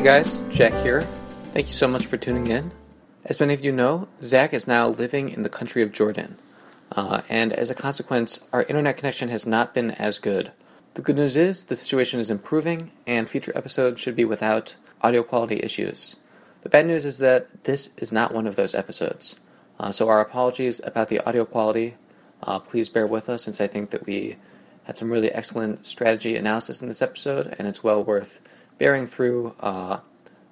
Hey guys, Jack here. Thank you so much for tuning in. As many of you know, Zach is now living in the country of Jordan, uh, and as a consequence, our internet connection has not been as good. The good news is the situation is improving, and future episodes should be without audio quality issues. The bad news is that this is not one of those episodes. Uh, so, our apologies about the audio quality. Uh, please bear with us since I think that we had some really excellent strategy analysis in this episode, and it's well worth bearing through uh,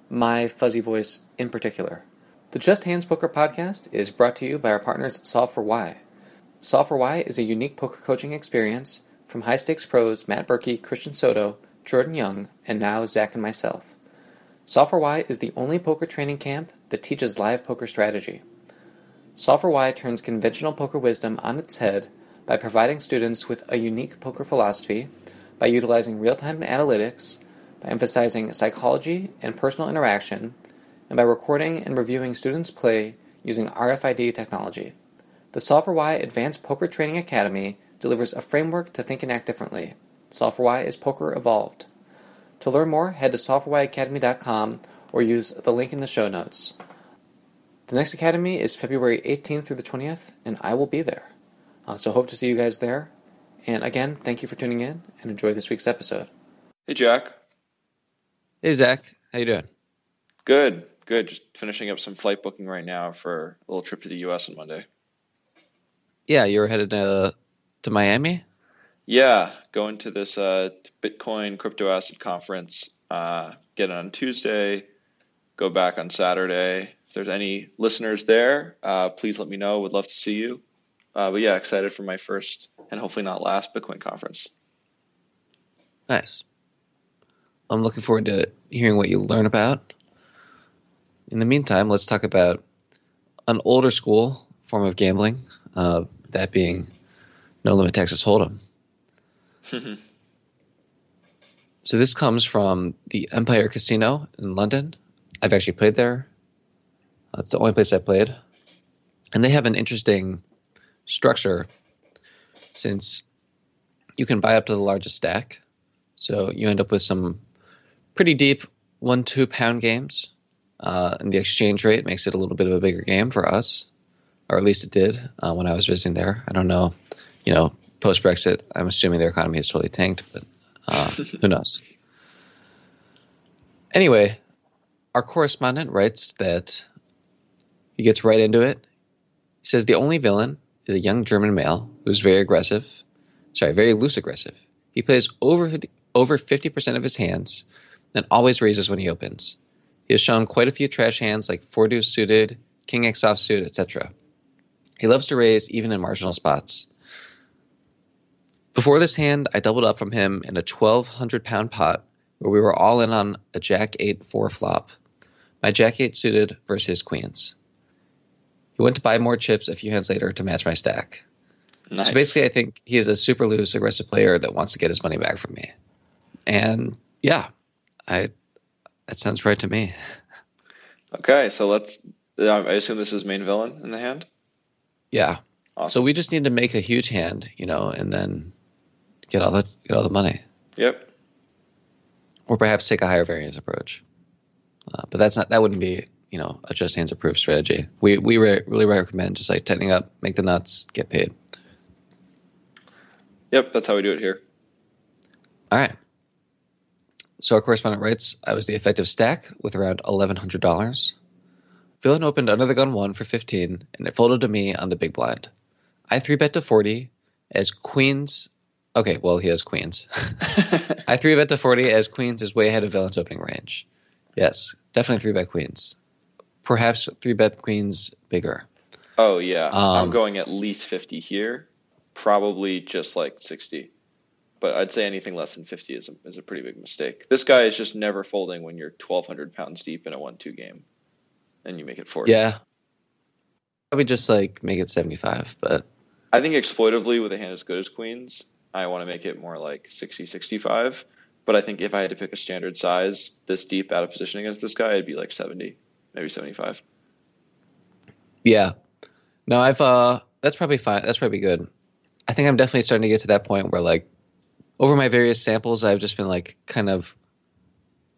my fuzzy voice in particular. The Just Hands Poker podcast is brought to you by our partners at Solve for Why. Solve for Why is a unique poker coaching experience from high stakes pros Matt Berkey, Christian Soto, Jordan Young, and now Zach and myself. Solve for Why is the only poker training camp that teaches live poker strategy. Solve for Why turns conventional poker wisdom on its head by providing students with a unique poker philosophy, by utilizing real time analytics, by emphasizing psychology and personal interaction, and by recording and reviewing students' play using RFID technology. The Solve for Why Advanced Poker Training Academy delivers a framework to think and act differently. Solve for Why is poker evolved. To learn more, head to solveforwhyacademy.com or use the link in the show notes. The next academy is February 18th through the 20th, and I will be there. Uh, so hope to see you guys there. And again, thank you for tuning in and enjoy this week's episode. Hey, Jack. Hey, Zach. How you doing? Good, good. Just finishing up some flight booking right now for a little trip to the U.S. on Monday. Yeah, you're headed to, to Miami? Yeah, going to this uh, Bitcoin crypto asset conference. Uh, get on Tuesday, go back on Saturday. If there's any listeners there, uh, please let me know. Would love to see you. Uh, but yeah, excited for my first and hopefully not last Bitcoin conference. Nice. I'm looking forward to hearing what you learn about. In the meantime, let's talk about an older school form of gambling, uh, that being No Limit Texas Hold'em. so this comes from the Empire Casino in London. I've actually played there. That's the only place I played, and they have an interesting structure since you can buy up to the largest stack. So you end up with some pretty deep one two pound games, uh, and the exchange rate makes it a little bit of a bigger game for us, or at least it did uh, when I was visiting there. I don't know, you know, post Brexit, I'm assuming their economy is totally tanked, but uh, who knows? Anyway, our correspondent writes that he gets right into it. He says the only villain is a young German male who's very aggressive, sorry, very loose aggressive. He plays over over 50% of his hands and always raises when he opens. He has shown quite a few trash hands like four deuce suited, king x offsuit, etc. He loves to raise even in marginal spots. Before this hand, I doubled up from him in a 1200 pound pot where we were all in on a jack 8 4 flop. My jack 8 suited versus his queens. He went to buy more chips a few hands later to match my stack. Nice. So basically, I think he is a super loose, aggressive player that wants to get his money back from me. And yeah, I that sounds right to me. Okay, so let's. I assume this is main villain in the hand. Yeah. Awesome. So we just need to make a huge hand, you know, and then get all the get all the money. Yep. Or perhaps take a higher variance approach. Uh, but that's not that wouldn't be you know a just hands approved strategy. We we re- really recommend just like tightening up, make the nuts, get paid. Yep, that's how we do it here. All right. So our correspondent writes, I was the effective stack with around eleven hundred dollars. Villain opened under the gun one for fifteen, and it folded to me on the big blind. I three bet to forty as queens. Okay, well he has queens. I three bet to forty as queens is way ahead of villain's opening range. Yes, definitely three bet queens. Perhaps three bet queens bigger. Oh yeah, um, I'm going at least fifty here. Probably just like sixty but I'd say anything less than 50 is a, is a pretty big mistake. This guy is just never folding when you're 1,200 pounds deep in a 1 2 game and you make it 40. Yeah. Probably just like make it 75, but. I think exploitively with a hand as good as Queens, I want to make it more like 60 65. But I think if I had to pick a standard size this deep out of position against this guy, it'd be like 70, maybe 75. Yeah. No, I've, uh, that's probably fine. That's probably good. I think I'm definitely starting to get to that point where like over my various samples, I've just been like kind of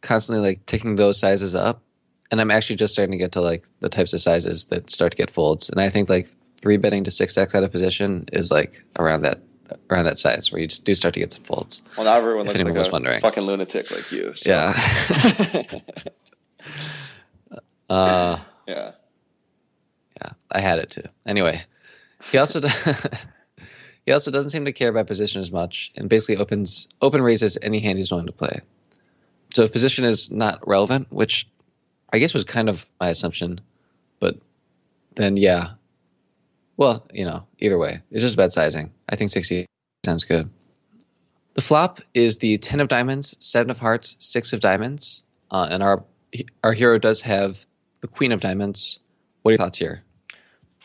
constantly like taking those sizes up, and I'm actually just starting to get to like the types of sizes that start to get folds. And I think like three betting to six x out of position is like around that around that size where you just do start to get some folds. Well, now everyone looks like a wondering. fucking lunatic like you. So. Yeah. uh, yeah. Yeah, I had it too. Anyway, he also he also doesn't seem to care about position as much, and basically opens open raises any hand he's willing to play. So if position is not relevant, which I guess was kind of my assumption, but then yeah, well, you know, either way, it's just bad sizing. I think 60 sounds good. The flop is the 10 of diamonds, 7 of hearts, 6 of diamonds. Uh, and our our hero does have the queen of diamonds. What are your thoughts here?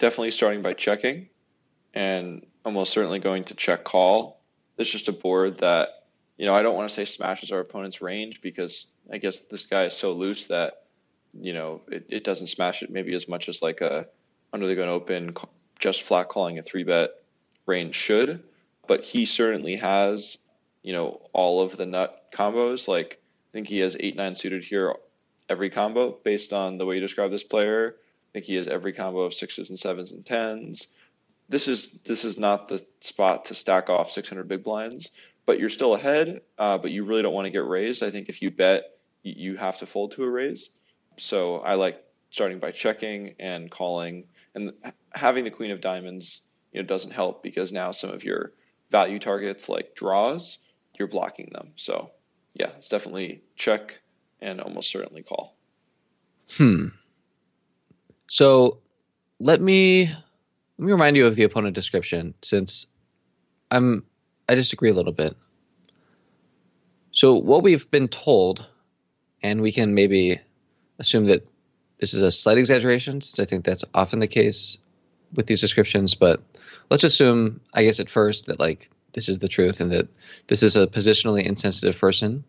Definitely starting by checking and almost certainly going to check call. It's just a board that, you know, I don't want to say smashes our opponent's range because I guess this guy is so loose that, you know, it, it doesn't smash it maybe as much as like a under the gun open just flat calling a three bet range should, but he certainly has, you know, all of the nut combos. Like I think he has eight nine suited here every combo based on the way you describe this player. I think he has every combo of sixes and sevens and tens. This is this is not the spot to stack off 600 big blinds, but you're still ahead. Uh, but you really don't want to get raised. I think if you bet, you have to fold to a raise. So I like starting by checking and calling and having the queen of diamonds you know doesn't help because now some of your value targets like draws you're blocking them so yeah it's definitely check and almost certainly call hmm so let me let me remind you of the opponent description since i'm i disagree a little bit so what we've been told and we can maybe assume that this is a slight exaggeration, since I think that's often the case with these descriptions. But let's assume, I guess, at first that like this is the truth, and that this is a positionally insensitive person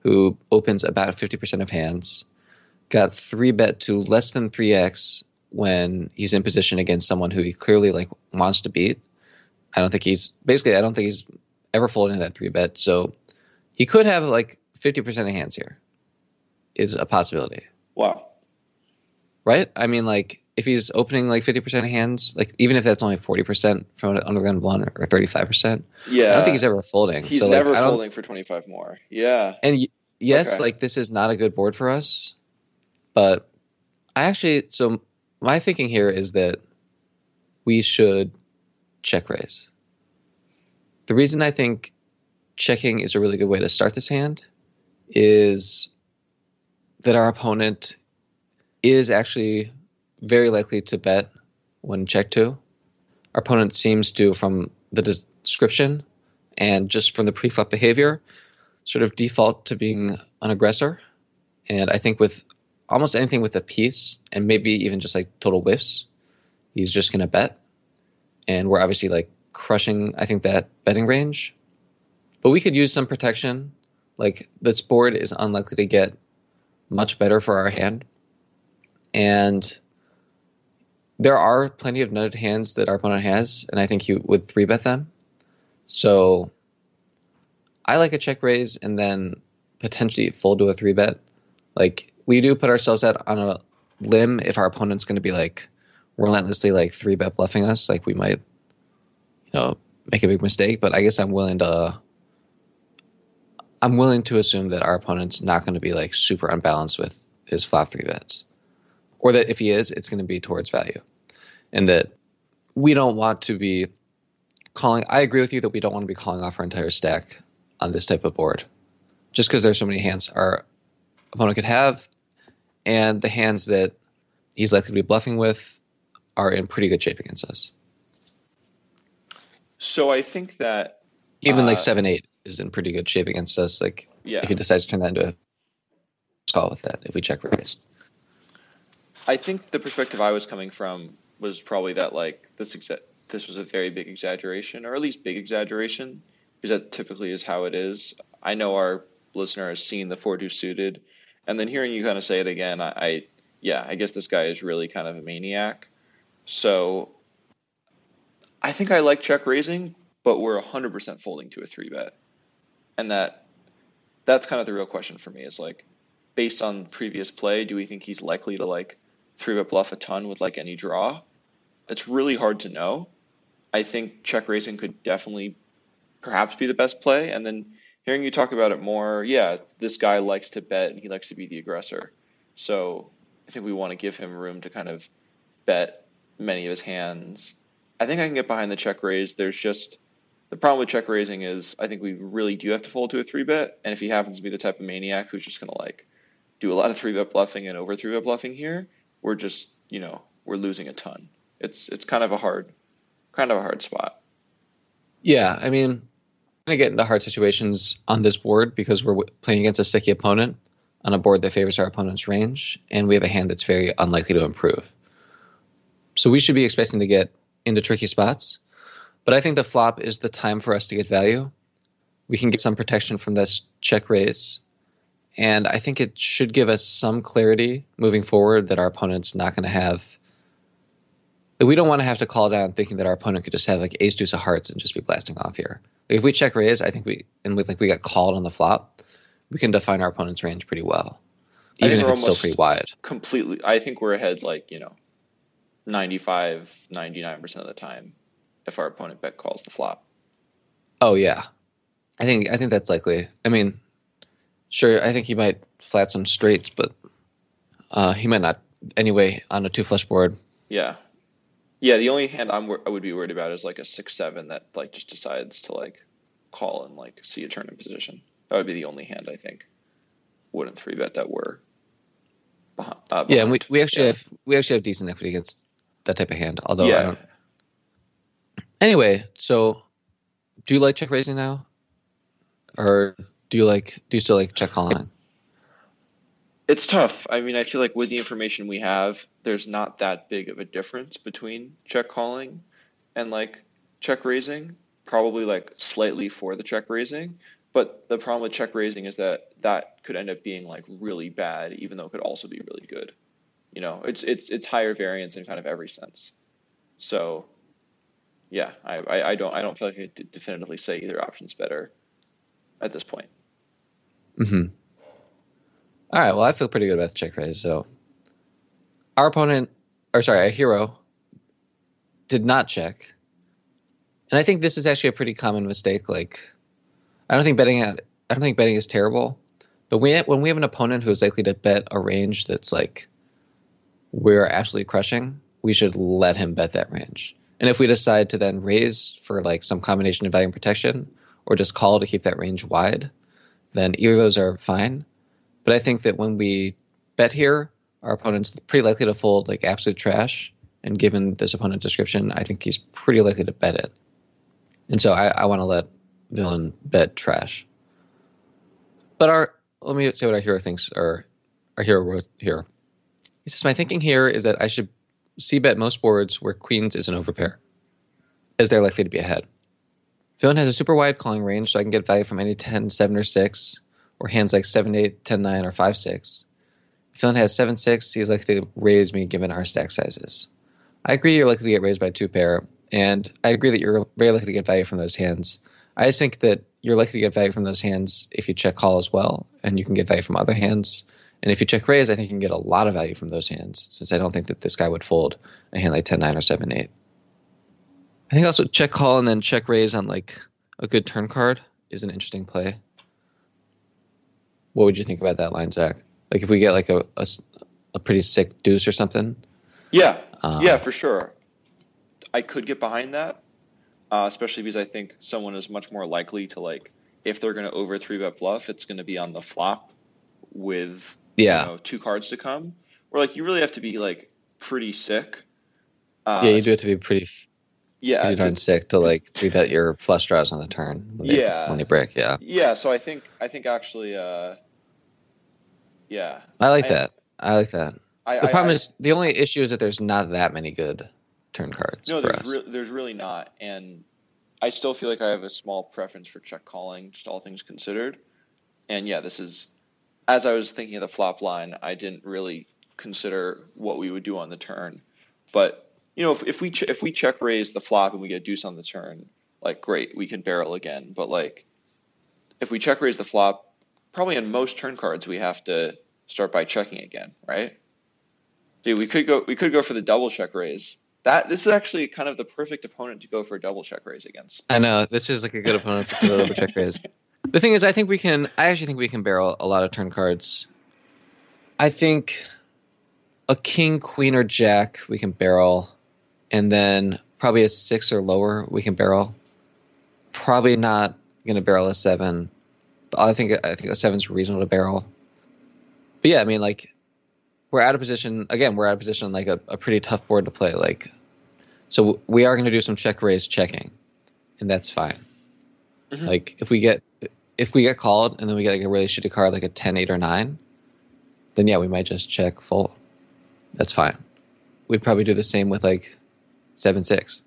who opens about 50% of hands, got three bet to less than 3x when he's in position against someone who he clearly like wants to beat. I don't think he's basically I don't think he's ever folding that three bet. So he could have like 50% of hands here is a possibility. Wow right? I mean, like if he's opening like 50% of hands, like even if that's only 40% from an under the gun one or 35%, yeah, I don't think he's ever folding. He's so, never like, folding for 25 more. Yeah. And y- yes, okay. like this is not a good board for us, but I actually, so my thinking here is that we should check raise. The reason I think checking is a really good way to start this hand is that our opponent is actually very likely to bet when check to. Our opponent seems to, from the description and just from the pre-flop behavior, sort of default to being an aggressor. And I think with almost anything with a piece and maybe even just like total whiffs, he's just going to bet. And we're obviously like crushing, I think, that betting range. But we could use some protection. Like this board is unlikely to get much better for our hand and there are plenty of nutted hands that our opponent has, and I think he would three bet them. So I like a check raise and then potentially fold to a three bet. Like we do put ourselves out on a limb if our opponent's going to be like relentlessly like three bet bluffing us. Like we might, you know, make a big mistake. But I guess I'm willing to. I'm willing to assume that our opponent's not going to be like super unbalanced with his flop three bets or that if he is, it's going to be towards value, and that we don't want to be calling. I agree with you that we don't want to be calling off our entire stack on this type of board, just because there's so many hands our opponent could have, and the hands that he's likely to be bluffing with are in pretty good shape against us. So I think that even uh, like seven eight is in pretty good shape against us. Like yeah. if he decides to turn that into a call with that, if we check raise. I think the perspective I was coming from was probably that like this exa- this was a very big exaggeration, or at least big exaggeration, because that typically is how it is. I know our listener has seen the four two suited, and then hearing you kind of say it again, I, I yeah, I guess this guy is really kind of a maniac. So I think I like check raising, but we're 100% folding to a three bet. And that that's kind of the real question for me is like based on previous play, do we think he's likely to like three bet bluff a ton with like any draw? It's really hard to know. I think check raising could definitely perhaps be the best play. And then hearing you talk about it more, yeah, this guy likes to bet and he likes to be the aggressor. So I think we want to give him room to kind of bet many of his hands. I think I can get behind the check raise. There's just the problem with check raising is I think we really do have to fold to a three bet. And if he happens to be the type of maniac who's just gonna like do a lot of three bet bluffing and over three bet bluffing here, we're just you know we're losing a ton. It's it's kind of a hard kind of a hard spot. Yeah, I mean, gonna get into hard situations on this board because we're playing against a sticky opponent on a board that favors our opponent's range, and we have a hand that's very unlikely to improve. So we should be expecting to get into tricky spots. But I think the flop is the time for us to get value. We can get some protection from this check raise. And I think it should give us some clarity moving forward that our opponent's not going to have. We don't want to have to call down thinking that our opponent could just have like ace deuce of hearts and just be blasting off here. Like if we check raise, I think we and we like we got called on the flop, we can define our opponent's range pretty well, even if it's still pretty wide. Completely, I think we're ahead like you know, 95, 99 percent of the time if our opponent bet calls the flop. Oh yeah, I think I think that's likely. I mean, sure, I think he might flat some straights, but uh, he might not anyway on a two flush board. Yeah, yeah. The only hand I'm I would be worried about is like a six seven that like just decides to like call and like see a turn in position. That would be the only hand I think wouldn't three bet that were. Behind, uh, yeah, and we we actually yeah. have we actually have decent equity against that type of hand. Although yeah. I don't Anyway, so do you like check raising now, or do you like do you still like check calling? It's tough. I mean, I feel like with the information we have, there's not that big of a difference between check calling and like check raising. Probably like slightly for the check raising, but the problem with check raising is that that could end up being like really bad, even though it could also be really good. You know, it's it's it's higher variance in kind of every sense. So yeah, I, I, I don't I don't feel like I could definitively say either option's better at this point. Hmm. All right. Well, I feel pretty good about the check raise. So, our opponent, or sorry, our hero, did not check, and I think this is actually a pretty common mistake. Like, I don't think betting at I don't think betting is terrible, but we when we have an opponent who is likely to bet a range that's like we're absolutely crushing, we should let him bet that range. And if we decide to then raise for like some combination of value and protection, or just call to keep that range wide, then either of those are fine. But I think that when we bet here, our opponent's pretty likely to fold like absolute trash. And given this opponent description, I think he's pretty likely to bet it. And so I, I want to let villain bet trash. But our let me say what our hero thinks, or our hero wrote here. He says, My thinking here is that I should c bet most boards where queens is an overpair, as they're likely to be ahead. Villain has a super wide calling range, so I can get value from any 10, 7, or 6, or hands like 7, 8, 10, 9, or 5, 6. If villain has 7, 6, he's likely to raise me given our stack sizes. I agree you're likely to get raised by two pair, and I agree that you're very likely to get value from those hands. I just think that you're likely to get value from those hands if you check call as well, and you can get value from other hands. And if you check raise, I think you can get a lot of value from those hands, since I don't think that this guy would fold a hand like 10 9 or 7 8. I think also check call and then check raise on like a good turn card is an interesting play. What would you think about that line, Zach? Like if we get like a, a, a pretty sick deuce or something? Yeah, um, yeah, for sure. I could get behind that, uh, especially because I think someone is much more likely to like if they're going to over three bet bluff, it's going to be on the flop with yeah you know, two cards to come. Or like you really have to be like pretty sick. Uh, yeah, you do have to be pretty. Yeah, pretty darn sick to like three bet your flush draws on the turn. When they, yeah, when they break. Yeah. Yeah, so I think I think actually, uh, yeah. I like I, that. I like that. I, the problem I, is the only issue is that there's not that many good turn cards. No, there's re- there's really not, and I still feel like I have a small preference for check calling, just all things considered. And yeah, this is as I was thinking of the flop line, I didn't really consider what we would do on the turn. But you know, if, if we ch- if we check raise the flop and we get a deuce on the turn, like great, we can barrel again. But like, if we check raise the flop, probably in most turn cards we have to start by checking again, right? Dude, we could go we could go for the double check raise. That this is actually kind of the perfect opponent to go for a double check raise against. I know this is like a good opponent for the double check raise. The thing is, I think we can. I actually think we can barrel a lot of turn cards. I think a king, queen, or jack we can barrel, and then probably a six or lower we can barrel. Probably not going to barrel a seven. I think I think a seven's reasonable to barrel. But yeah, I mean, like we're out of position again. We're out of position like a, a pretty tough board to play. Like, so we are going to do some check raise checking, and that's fine. Mm-hmm. Like if we get if we get called and then we get like a really shitty card like a 10, 8, or nine, then yeah, we might just check fold. That's fine. We'd probably do the same with like seven six.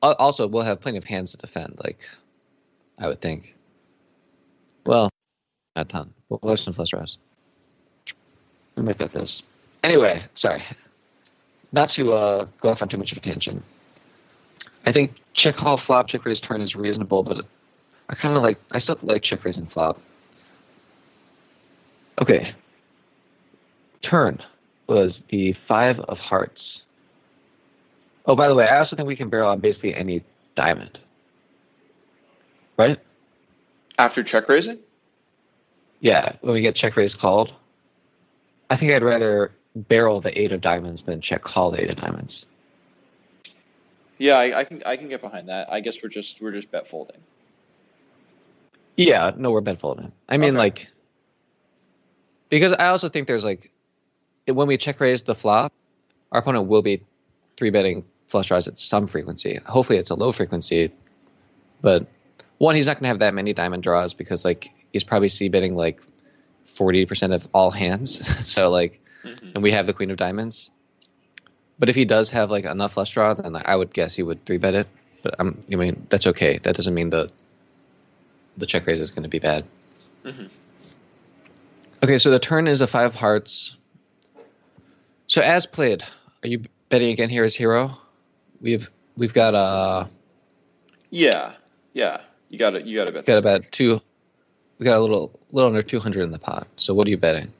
Also, we'll have plenty of hands to defend. Like, I would think. Well, a ton. We'll some flush draws. Let me get this. Anyway, sorry. Not to uh, go off on too much of a tangent. I think check call flop, check raise turn is reasonable, but I kind of like, I still like check raise and flop. Okay. Turn was the five of hearts. Oh, by the way, I also think we can barrel on basically any diamond. Right? After check raising? Yeah, when we get check raise called. I think I'd rather barrel the eight of diamonds than check call the eight of diamonds. Yeah, I, I, can I can get behind that. I guess we're just we're just bet folding. Yeah, no, we're bet folding. I mean, okay. like, because I also think there's like, when we check raise the flop, our opponent will be three betting flush draws at some frequency. Hopefully, it's a low frequency, but one, he's not going to have that many diamond draws because like he's probably c betting like 40% of all hands. so like, mm-hmm. and we have the queen of diamonds. But if he does have like enough flush draw, then I would guess he would three bet it. But I'm, I mean, that's okay. That doesn't mean the the check raise is going to be bad. Mm-hmm. Okay, so the turn is a five of hearts. So as played, are you betting again here as hero? We've we've got a. Uh, yeah, yeah. You got to you got to bet. Got about two we got a little little under 200 in the pot. So what are you betting?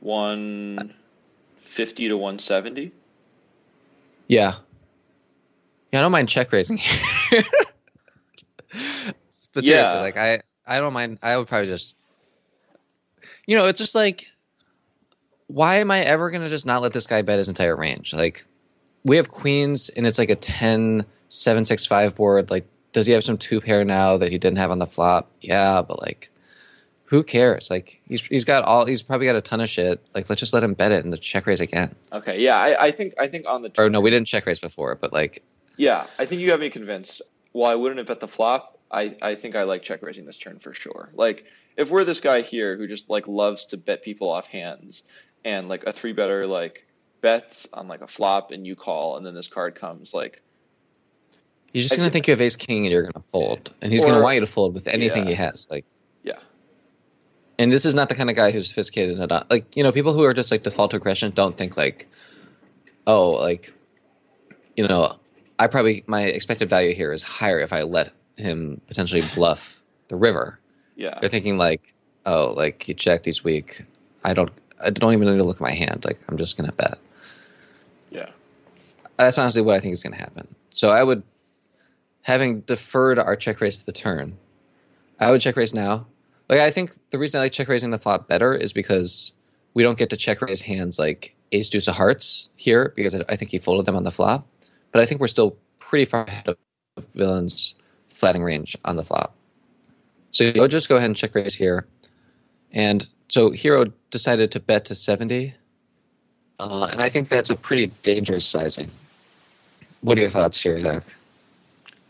150 to 170. Yeah. Yeah, I don't mind check raising here. but yeah. seriously, like I I don't mind. I would probably just you know, it's just like why am I ever going to just not let this guy bet his entire range? Like we have queens and it's like a 10 7 6 5 board like does he have some two pair now that he didn't have on the flop? Yeah, but like, who cares? Like, he's he's got all he's probably got a ton of shit. Like, let's just let him bet it and the check raise again. Okay, yeah, I, I think I think on the turn, or no, we didn't check raise before, but like, yeah, I think you have me convinced. While I wouldn't have bet the flop, I I think I like check raising this turn for sure. Like, if we're this guy here who just like loves to bet people off hands and like a three better like bets on like a flop and you call and then this card comes like He's just going to think you have ace king and you're going to fold, and he's going to want you to fold with anything yeah. he has. Like, yeah. And this is not the kind of guy who's sophisticated enough. Like, you know, people who are just like default aggression don't think like, oh, like, you know, I probably my expected value here is higher if I let him potentially bluff the river. Yeah. They're thinking like, oh, like he checked, he's weak. I don't, I don't even need to look at my hand. Like, I'm just going to bet. Yeah. That's honestly what I think is going to happen. So I would having deferred our check raise to the turn, I would check raise now. Like I think the reason I like check raising the flop better is because we don't get to check raise hands like ace deuce of hearts here because I think he folded them on the flop. But I think we're still pretty far ahead of villains flatting range on the flop. So you'll just go ahead and check raise here. And so Hero decided to bet to 70. Uh, and I think that's a pretty dangerous sizing. What are your thoughts here, Zach?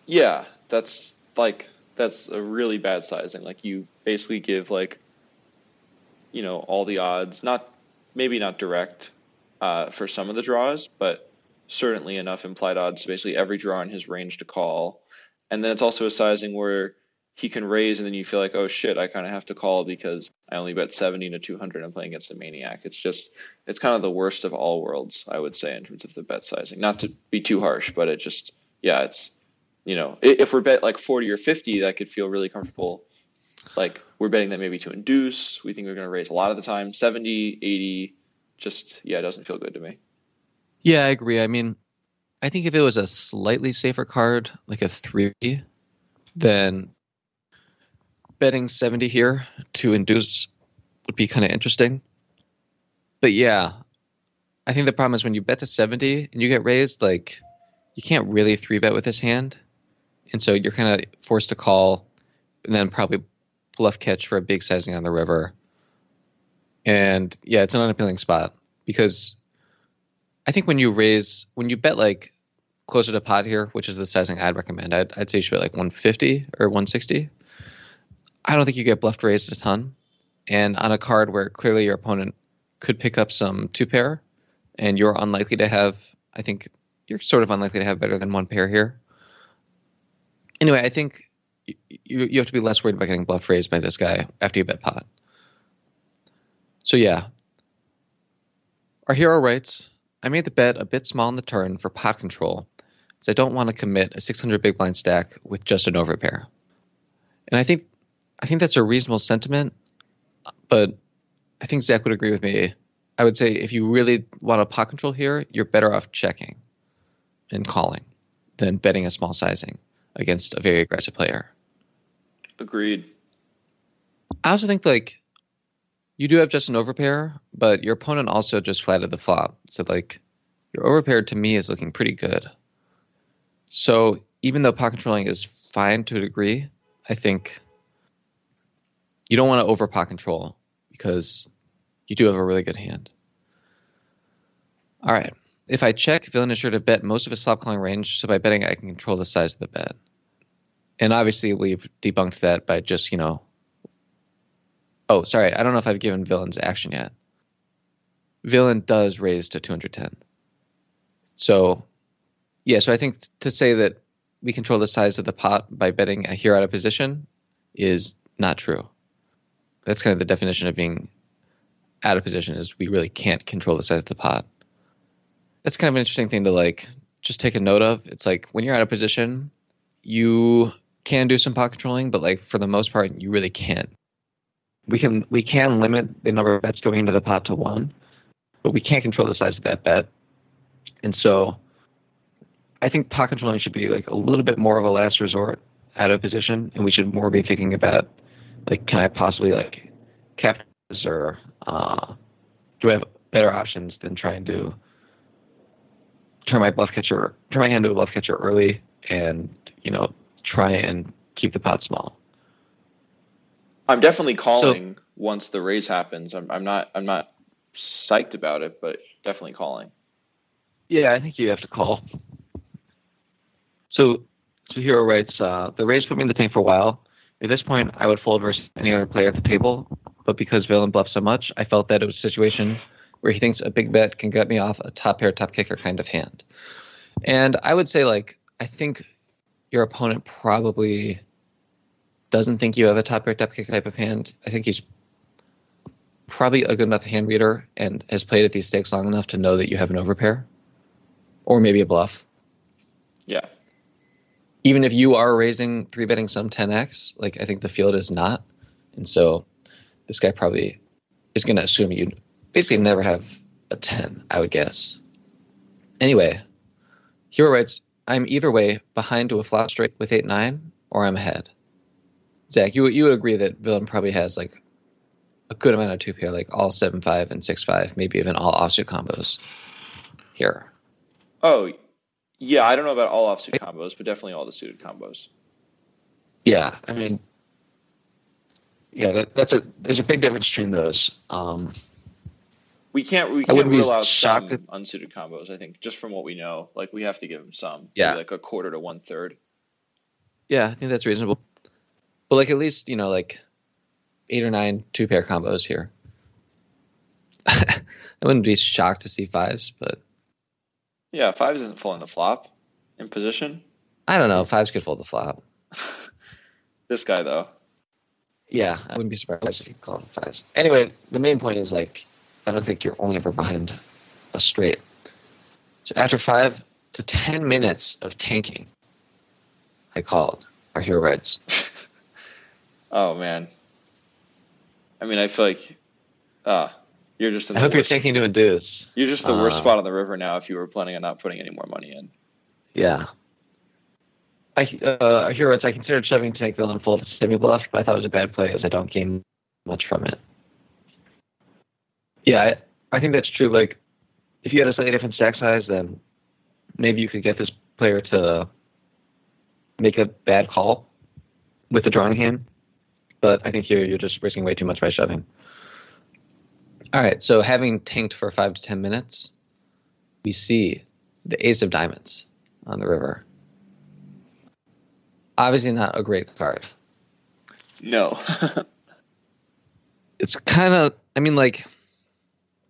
Yeah, that's like that's a really bad sizing. Like you basically give like you know all the odds, not maybe not direct uh, for some of the draws, but certainly enough implied odds to basically every draw in his range to call. And then it's also a sizing where he can raise, and then you feel like, oh shit, I kind of have to call because I only bet 70 to 200. I'm playing against a maniac. It's just, it's kind of the worst of all worlds, I would say, in terms of the bet sizing. Not to be too harsh, but it just, yeah, it's you know, if we're bet like 40 or 50, that could feel really comfortable. Like we're betting that maybe to induce. We think we're going to raise a lot of the time. 70, 80, just yeah, it doesn't feel good to me. Yeah, I agree. I mean, I think if it was a slightly safer card, like a three, then betting 70 here to induce would be kind of interesting. But yeah, I think the problem is when you bet to 70 and you get raised, like you can't really three bet with this hand. And so you're kind of forced to call and then probably bluff catch for a big sizing on the river. And yeah, it's an unappealing spot because I think when you raise, when you bet like closer to pot here, which is the sizing I'd recommend, I'd, I'd say you should bet like 150 or 160. I don't think you get bluffed raised a ton. And on a card where clearly your opponent could pick up some two pair, and you're unlikely to have, I think you're sort of unlikely to have better than one pair here. Anyway, I think you, you have to be less worried about getting bluff raised by this guy after you bet pot. So yeah, our hero writes, I made the bet a bit small in the turn for pot control, as I don't want to commit a 600 big blind stack with just an overpair. And I think I think that's a reasonable sentiment, but I think Zach would agree with me. I would say if you really want a pot control here, you're better off checking and calling than betting a small sizing against a very aggressive player. Agreed. I also think like you do have just an overpair, but your opponent also just flatted the flop. So like your overpair to me is looking pretty good. So even though pot controlling is fine to a degree, I think you don't want to over pot control because you do have a really good hand. All right. If I check, villain is sure to bet most of his flop calling range, so by betting I can control the size of the bet. And obviously we've debunked that by just, you know, oh, sorry, I don't know if I've given villain's action yet. Villain does raise to 210. So, yeah, so I think to say that we control the size of the pot by betting a hero out of position is not true. That's kind of the definition of being out of position is we really can't control the size of the pot that's kind of an interesting thing to like just take a note of. It's like when you're out of position, you can do some pot controlling, but like for the most part, you really can't. We can we can limit the number of bets going into the pot to one, but we can't control the size of that bet. And so, I think pot controlling should be like a little bit more of a last resort out of position, and we should more be thinking about like can I possibly like cap this or uh, do I have better options than trying to turn my bluff catcher, turn my hand to a bluff catcher early, and you know try and keep the pot small. I'm definitely calling so, once the raise happens. I'm, I'm not I'm not psyched about it, but definitely calling. Yeah, I think you have to call. So, so Hero writes, uh, the raise put me in the tank for a while. At this point, I would fold versus any other player at the table, but because Villain bluffed so much, I felt that it was a situation where he thinks a big bet can get me off a top pair, top kicker kind of hand. And I would say, like, I think your opponent probably doesn't think you have a top pair, top kicker type of hand. I think he's probably a good enough hand reader and has played at these stakes long enough to know that you have an overpair or maybe a bluff. Yeah. Even if you are raising three betting some 10x, like I think the field is not. And so this guy probably is going to assume you basically never have a 10, I would guess. Anyway, Hero writes, I'm either way behind to a flop straight with 8 9, or I'm ahead. Zach, you, you would agree that Villain probably has like a good amount of two pair, like all 7 5 and 6 5, maybe even all offsuit combos here. Oh, yeah, I don't know about all offsuit combos, but definitely all the suited combos. Yeah, I mean, yeah, that, that's a there's a big difference between those. Um, we can't we can't rule out some if... unsuited combos. I think just from what we know, like we have to give him some. Yeah, like a quarter to one third. Yeah, I think that's reasonable. But like at least you know like eight or nine two pair combos here. I wouldn't be shocked to see fives, but yeah, fives isn't full in the flop in position. I don't know. Fives could fold the flop. this guy though. Yeah, I wouldn't be surprised if he called fives. Anyway, the main point is like I don't think you're only ever behind a straight. So after five to ten minutes of tanking, I called our hero reds. oh man, I mean, I feel like uh, you're just. In I the hope you're worst, thinking to induce. You're just the worst uh, spot on the river now. If you were planning on not putting any more money in. Yeah. I uh, heroes. I considered shoving Tank Villain full to semi bluff, but I thought it was a bad play as I don't gain much from it. Yeah, I, I think that's true. Like, if you had a slightly different stack size, then maybe you could get this player to make a bad call with the drawing hand. But I think here you're just risking way too much by shoving. All right, so having tanked for five to ten minutes, we see the Ace of Diamonds on the river. Obviously, not a great card. No. It's kind of, I mean, like,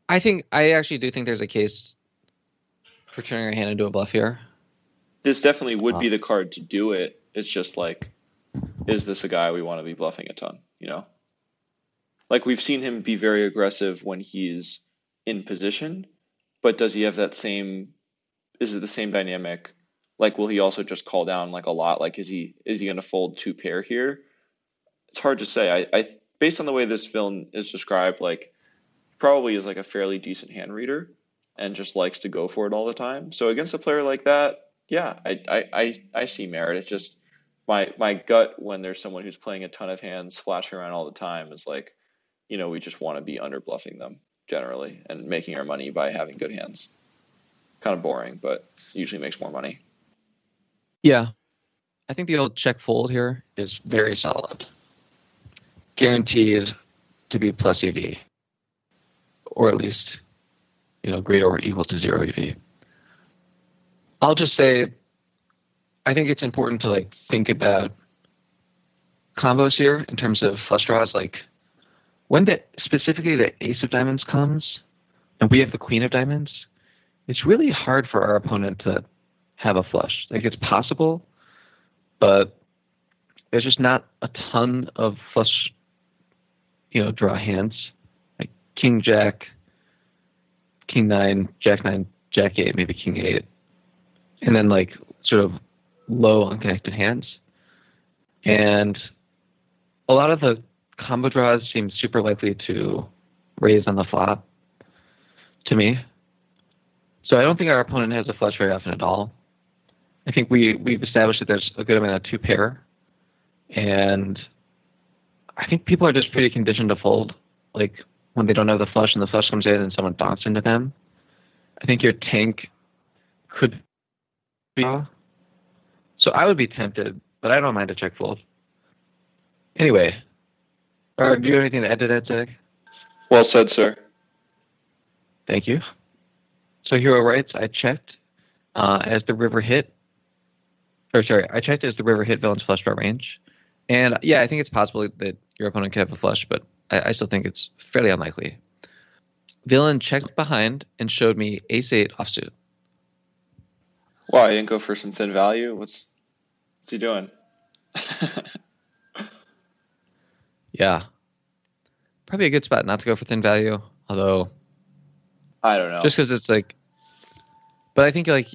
I think, I actually do think there's a case for turning your hand into a bluff here. this definitely would be the card to do it. It's just like, is this a guy we want to be bluffing a ton? You know, like we've seen him be very aggressive when he's in position, but does he have that same? Is it the same dynamic? Like, will he also just call down like a lot? Like, is he is he going to fold two pair here? It's hard to say. I, I based on the way this film is described, like probably is like a fairly decent hand reader and just likes to go for it all the time. So against a player like that, yeah, I, I, I, I see merit. It's just my my gut when there's someone who's playing a ton of hands splashing around all the time is like, you know, we just want to be under bluffing them generally and making our money by having good hands. Kind of boring, but usually makes more money. Yeah. I think the old check fold here is very solid. Guaranteed to be plus EV. Or at least, you know, greater or equal to zero EV. I'll just say I think it's important to like think about combos here in terms of flush draws. Like when the specifically the ace of diamonds comes and we have the queen of diamonds, it's really hard for our opponent to have a flush. Like it's possible, but there's just not a ton of flush, you know, draw hands king jack, king nine, jack nine, jack eight, maybe king eight, and then like sort of low unconnected hands. And a lot of the combo draws seem super likely to raise on the flop to me. So I don't think our opponent has a flush very often at all. I think we we've established that there's a good amount of two pair, and I think people are just pretty conditioned to fold. Like when they don't have the flush and the flush comes in and someone donks into them. I think your tank could be. So I would be tempted, but I don't mind a check fold. Anyway, uh, do you have anything to add to that, Zach? Well said, sir. Thank you. So Hero writes, I checked uh, as the river hit, or sorry, I checked as the river hit villain's flush draw range. And yeah, I think it's possible that your opponent could have a flush, but I, I still think it's fairly unlikely. Villain checked behind and showed me ace eight offsuit. Wow, I didn't go for some thin value. What's what's he doing? Yeah. Probably a good spot not to go for thin value, although I don't know. just because it's like, but I think like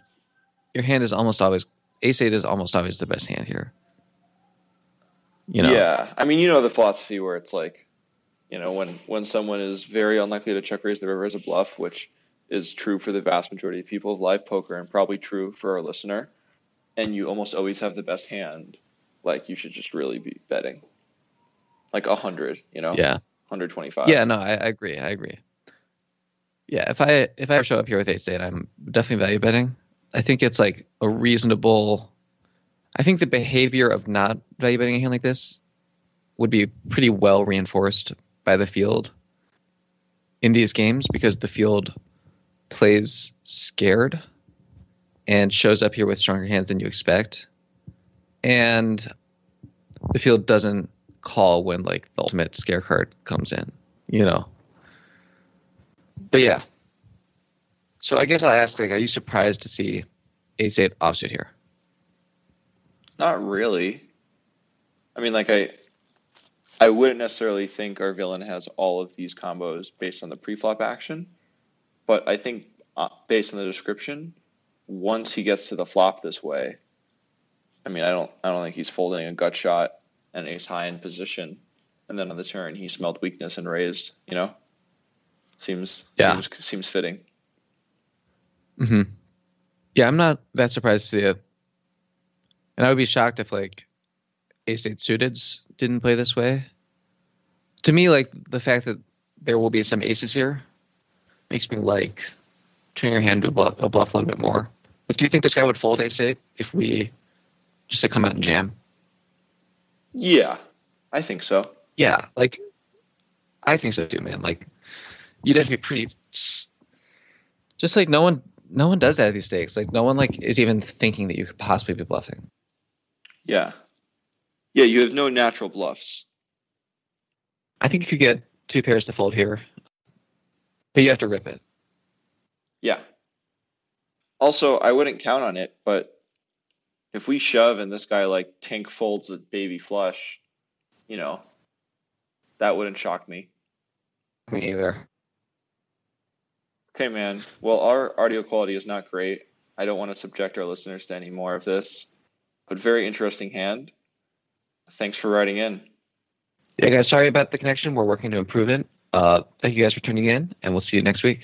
your hand is almost always ace eight is almost always the best hand here. You know, Yeah, I mean, you know the philosophy where it's like, you know, when when someone is very unlikely to check raise the river as a bluff, which is true for the vast majority of people of live poker and probably true for our listener, and you almost always have the best hand, like you should just really be betting, like a hundred, you know, yeah, hundred twenty five. yeah. No, I, I agree. I agree. Yeah, if I if I ever show up here with ace eight, I'm definitely value betting. I think it's like a reasonable. I think the behavior of not value betting a hand like this would be pretty well reinforced by the field in these games because the field plays scared and shows up here with stronger hands than you expect. And the field doesn't call when like the ultimate scare card comes in, you know. But yeah. So I guess I'll ask like, are you surprised to see ace eight offsuit here? Not really. I mean, like I, I wouldn't necessarily think our villain has all of these combos based on the pre-flop action, but I think uh, based on the description, once he gets to the flop this way, I mean, I don't, I don't think he's folding a gut shot and ace high in position and then on the turn he smelled weakness and raised. You know, seems Yeah. seems seems fitting. hmm Yeah, I'm not that surprised to see it. And I would be shocked if like Ace Eight suiteds didn't play this way. To me, like the fact that there will be some aces here makes me like turn your hand to a bluff, a bluff a little bit more. But do you think this guy would fold Ace Eight if we just like come out and jam? Yeah, I think so. Yeah, like I think so too, man. Like you'd have to be pretty. Just like no one, no one does that at these stakes. Like no one like is even thinking that you could possibly be bluffing. Yeah, yeah. You have no natural bluffs. I think you could get two pairs to fold here. But you have to rip it. Yeah. Also, I wouldn't count on it, but if we shove and this guy like tank folds with baby flush, you know, that wouldn't shock me. Me either. Okay, man. Well, our audio quality is not great. I don't want to subject our listeners to any more of this, but very interesting hand. Thanks for writing in. Yeah, guys, sorry about the connection. We're working to improve it. Uh, thank you guys for tuning in, and we'll see you next week.